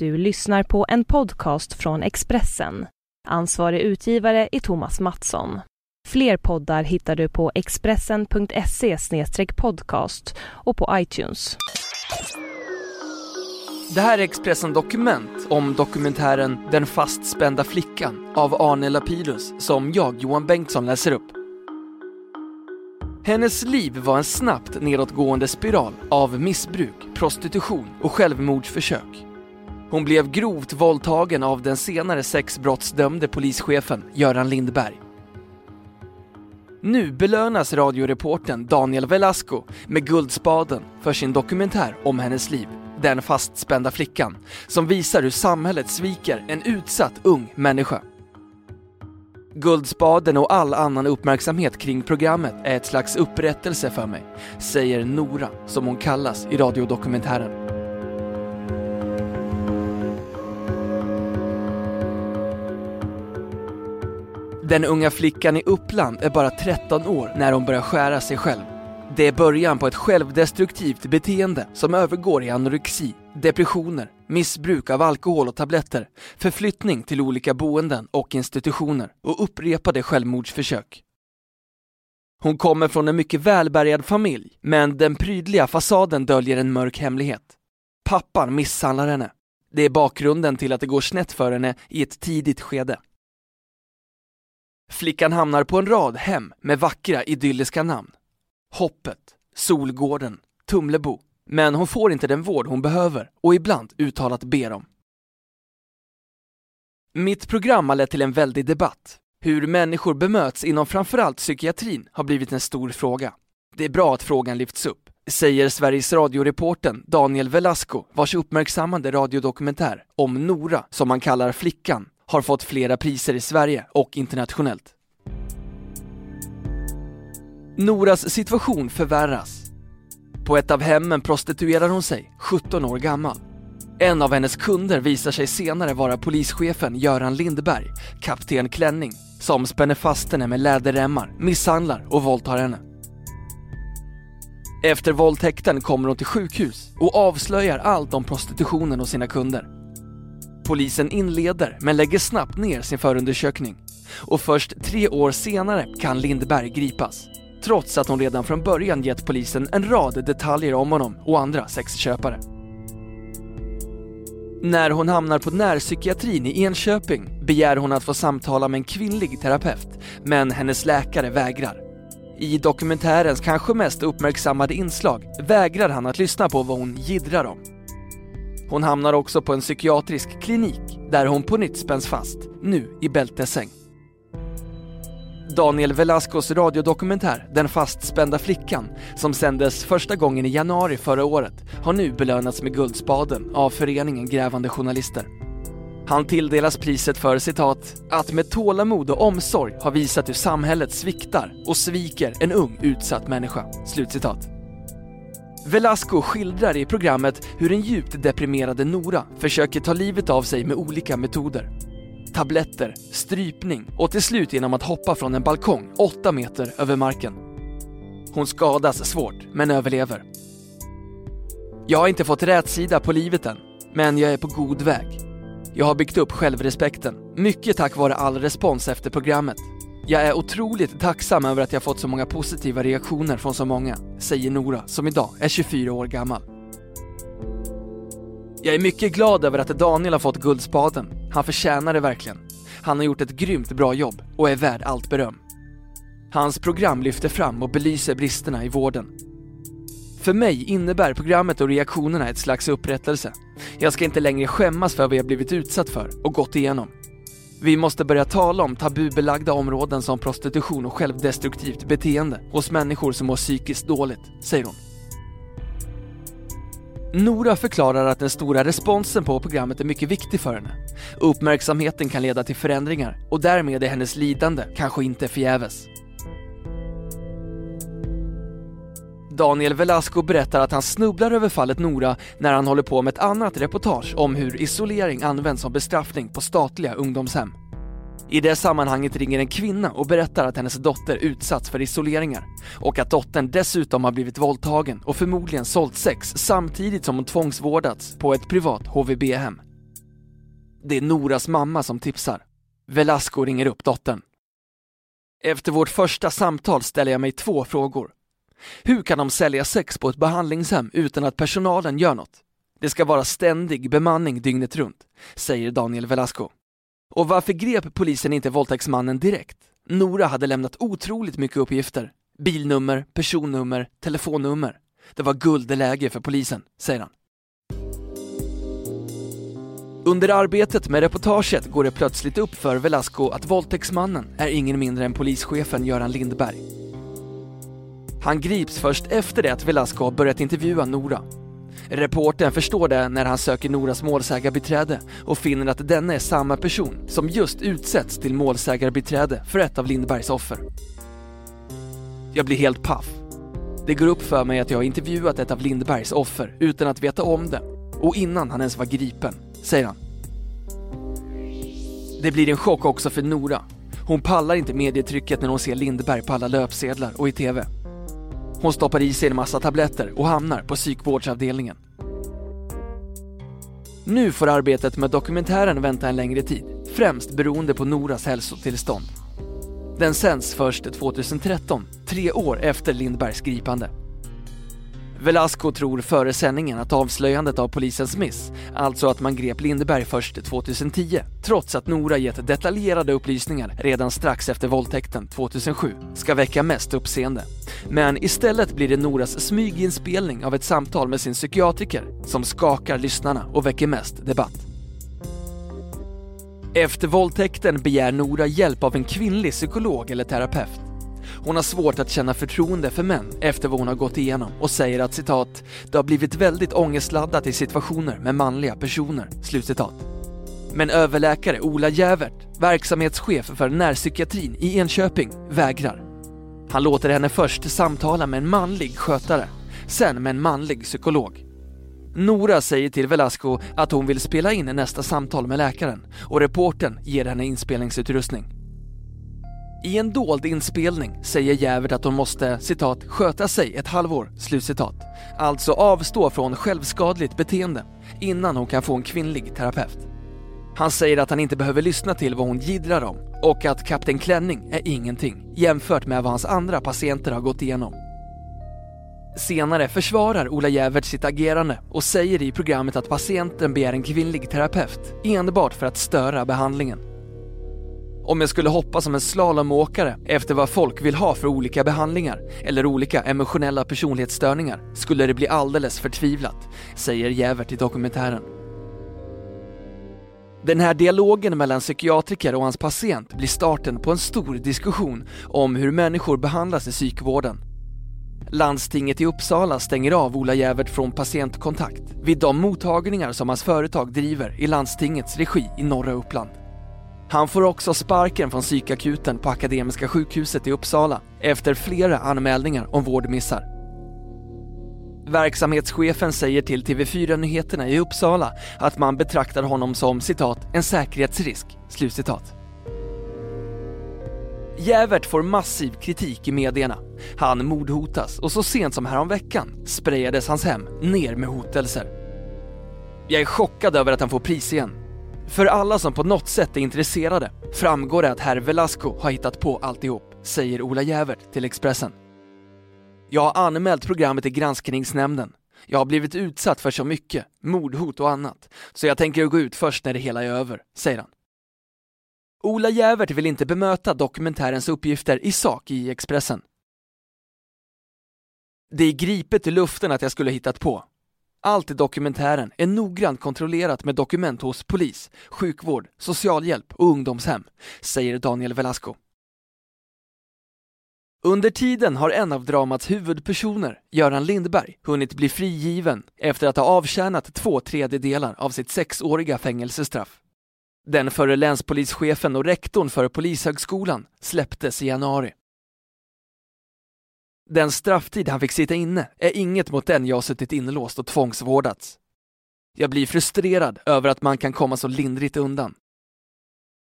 Du lyssnar på en podcast från Expressen. Ansvarig utgivare är Thomas Mattsson. Fler poddar hittar du på expressen.se podcast och på iTunes. Det här är Expressen Dokument om dokumentären Den fastspända flickan av Arne Lapidus som jag, Johan Bengtsson, läser upp. Hennes liv var en snabbt nedåtgående spiral av missbruk, prostitution och självmordsförsök. Hon blev grovt våldtagen av den senare sexbrottsdömde polischefen Göran Lindberg. Nu belönas radioreporten Daniel Velasco med Guldspaden för sin dokumentär om hennes liv, Den fastspända flickan, som visar hur samhället sviker en utsatt ung människa. Guldspaden och all annan uppmärksamhet kring programmet är ett slags upprättelse för mig, säger Nora, som hon kallas i radiodokumentären. Den unga flickan i Uppland är bara 13 år när hon börjar skära sig själv. Det är början på ett självdestruktivt beteende som övergår i anorexi, depressioner, missbruk av alkohol och tabletter, förflyttning till olika boenden och institutioner och upprepade självmordsförsök. Hon kommer från en mycket välbärgad familj, men den prydliga fasaden döljer en mörk hemlighet. Pappan misshandlar henne. Det är bakgrunden till att det går snett för henne i ett tidigt skede. Flickan hamnar på en rad hem med vackra idylliska namn. Hoppet, Solgården, Tumlebo. Men hon får inte den vård hon behöver och ibland uttalat ber om. Mitt program har lett till en väldig debatt. Hur människor bemöts inom framförallt psykiatrin har blivit en stor fråga. Det är bra att frågan lyfts upp, säger Sveriges radioreporten Daniel Velasco, vars uppmärksammade radiodokumentär om Nora, som man kallar flickan, har fått flera priser i Sverige och internationellt. Noras situation förvärras. På ett av hemmen prostituerar hon sig, 17 år gammal. En av hennes kunder visar sig senare vara polischefen Göran Lindberg, kapten Klänning, som spänner fast henne med läderremmar, misshandlar och våldtar henne. Efter våldtäkten kommer hon till sjukhus och avslöjar allt om prostitutionen och sina kunder. Polisen inleder men lägger snabbt ner sin förundersökning. Och först tre år senare kan Lindberg gripas. Trots att hon redan från början gett polisen en rad detaljer om honom och andra sexköpare. När hon hamnar på närpsykiatrin i Enköping begär hon att få samtala med en kvinnlig terapeut, men hennes läkare vägrar. I dokumentärens kanske mest uppmärksammade inslag vägrar han att lyssna på vad hon gidrar om. Hon hamnar också på en psykiatrisk klinik där hon på nytt spänns fast, nu i bältesäng. Daniel Velascos radiodokumentär Den fastspända flickan, som sändes första gången i januari förra året, har nu belönats med Guldspaden av föreningen Grävande Journalister. Han tilldelas priset för citat, att med tålamod och omsorg har visat hur samhället sviktar och sviker en ung utsatt människa. Slutcitat. Velasco skildrar i programmet hur den djupt deprimerade Nora försöker ta livet av sig med olika metoder. Tabletter, strypning och till slut genom att hoppa från en balkong 8 meter över marken. Hon skadas svårt, men överlever. Jag har inte fått rätt sida på livet än, men jag är på god väg. Jag har byggt upp självrespekten, mycket tack vare all respons efter programmet jag är otroligt tacksam över att jag fått så många positiva reaktioner från så många, säger Nora som idag är 24 år gammal. Jag är mycket glad över att Daniel har fått Guldspaden. Han förtjänar det verkligen. Han har gjort ett grymt bra jobb och är värd allt beröm. Hans program lyfter fram och belyser bristerna i vården. För mig innebär programmet och reaktionerna ett slags upprättelse. Jag ska inte längre skämmas för vad jag blivit utsatt för och gått igenom. Vi måste börja tala om tabubelagda områden som prostitution och självdestruktivt beteende hos människor som mår psykiskt dåligt, säger hon. Nora förklarar att den stora responsen på programmet är mycket viktig för henne. Uppmärksamheten kan leda till förändringar och därmed är hennes lidande kanske inte förgäves. Daniel Velasco berättar att han snubblar över fallet Nora när han håller på med ett annat reportage om hur isolering används som bestraffning på statliga ungdomshem. I det sammanhanget ringer en kvinna och berättar att hennes dotter utsatts för isoleringar och att dottern dessutom har blivit våldtagen och förmodligen sålt sex samtidigt som hon tvångsvårdats på ett privat HVB-hem. Det är Noras mamma som tipsar. Velasco ringer upp dottern. Efter vårt första samtal ställer jag mig två frågor. Hur kan de sälja sex på ett behandlingshem utan att personalen gör något? Det ska vara ständig bemanning dygnet runt, säger Daniel Velasco. Och varför grep polisen inte våldtäktsmannen direkt? Nora hade lämnat otroligt mycket uppgifter. Bilnummer, personnummer, telefonnummer. Det var guldläge för polisen, säger han. Under arbetet med reportaget går det plötsligt upp för Velasco att våldtäktsmannen är ingen mindre än polischefen Göran Lindberg. Han grips först efter det att Velasco har börjat intervjua Nora. Reporten förstår det när han söker Noras målsägarbiträde och finner att denna är samma person som just utsätts till målsägarbiträde för ett av Lindbergs offer. Jag blir helt paff. Det går upp för mig att jag har intervjuat ett av Lindbergs offer utan att veta om det och innan han ens var gripen, säger han. Det blir en chock också för Nora. Hon pallar inte medietrycket när hon ser Lindberg på alla löpsedlar och i TV. Hon stoppar i sig en massa tabletter och hamnar på psykvårdsavdelningen. Nu får arbetet med dokumentären vänta en längre tid, främst beroende på Noras hälsotillstånd. Den sänds först 2013, tre år efter Lindbergs gripande. Velasco tror före sändningen att avslöjandet av polisens miss, alltså att man grep Lindeberg först 2010, trots att Nora gett detaljerade upplysningar redan strax efter våldtäkten 2007, ska väcka mest uppseende. Men istället blir det Noras smyginspelning av ett samtal med sin psykiatriker som skakar lyssnarna och väcker mest debatt. Efter våldtäkten begär Nora hjälp av en kvinnlig psykolog eller terapeut. Hon har svårt att känna förtroende för män efter vad hon har gått igenom och säger att citat, det har blivit väldigt ångestladdat i situationer med manliga personer. Slutcitat. Men överläkare Ola Jävert, verksamhetschef för närpsykiatrin i Enköping, vägrar. Han låter henne först samtala med en manlig skötare, sen med en manlig psykolog. Nora säger till Velasco att hon vill spela in nästa samtal med läkaren och reporten ger henne inspelningsutrustning. I en dold inspelning säger Jävert att hon måste citat, sköta sig ett halvår, slutcitat. Alltså avstå från självskadligt beteende innan hon kan få en kvinnlig terapeut. Han säger att han inte behöver lyssna till vad hon gidrar om och att Kapten Klänning är ingenting jämfört med vad hans andra patienter har gått igenom. Senare försvarar Ola Jävert sitt agerande och säger i programmet att patienten begär en kvinnlig terapeut enbart för att störa behandlingen. Om jag skulle hoppa som en slalomåkare efter vad folk vill ha för olika behandlingar eller olika emotionella personlighetsstörningar skulle det bli alldeles förtvivlat, säger Jävert i dokumentären. Den här dialogen mellan psykiatriker och hans patient blir starten på en stor diskussion om hur människor behandlas i psykvården. Landstinget i Uppsala stänger av Ola Jävert från patientkontakt vid de mottagningar som hans företag driver i landstingets regi i norra Uppland. Han får också sparken från psykakuten på Akademiska sjukhuset i Uppsala efter flera anmälningar om vårdmissar. Verksamhetschefen säger till TV4 Nyheterna i Uppsala att man betraktar honom som citat, en säkerhetsrisk, slutcitat. Jävert får massiv kritik i medierna. Han mordhotas och så sent som häromveckan sprayades hans hem ner med hotelser. Jag är chockad över att han får pris igen. För alla som på något sätt är intresserade framgår det att herr Velasco har hittat på alltihop, säger Ola Jävert till Expressen. Jag har anmält programmet till granskningsnämnden. Jag har blivit utsatt för så mycket, mordhot och annat, så jag tänker gå ut först när det hela är över, säger han. Ola Jävert vill inte bemöta dokumentärens uppgifter i sak i Expressen. Det är gripet i luften att jag skulle hittat på. Allt i dokumentären är noggrant kontrollerat med dokument hos polis, sjukvård, socialhjälp och ungdomshem, säger Daniel Velasco. Under tiden har en av dramats huvudpersoner, Göran Lindberg, hunnit bli frigiven efter att ha avtjänat två tredjedelar av sitt sexåriga fängelsestraff. Den förre länspolischefen och rektorn för Polishögskolan släpptes i januari. Den strafftid han fick sitta inne är inget mot den jag suttit inlåst och tvångsvårdats. Jag blir frustrerad över att man kan komma så lindrigt undan.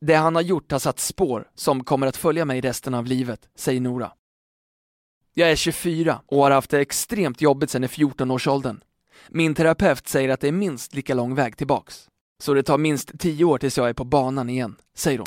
Det han har gjort har satt spår som kommer att följa mig resten av livet, säger Nora. Jag är 24 och har haft det extremt jobbigt sedan i 14-årsåldern. Min terapeut säger att det är minst lika lång väg tillbaks. Så det tar minst tio år tills jag är på banan igen, säger hon.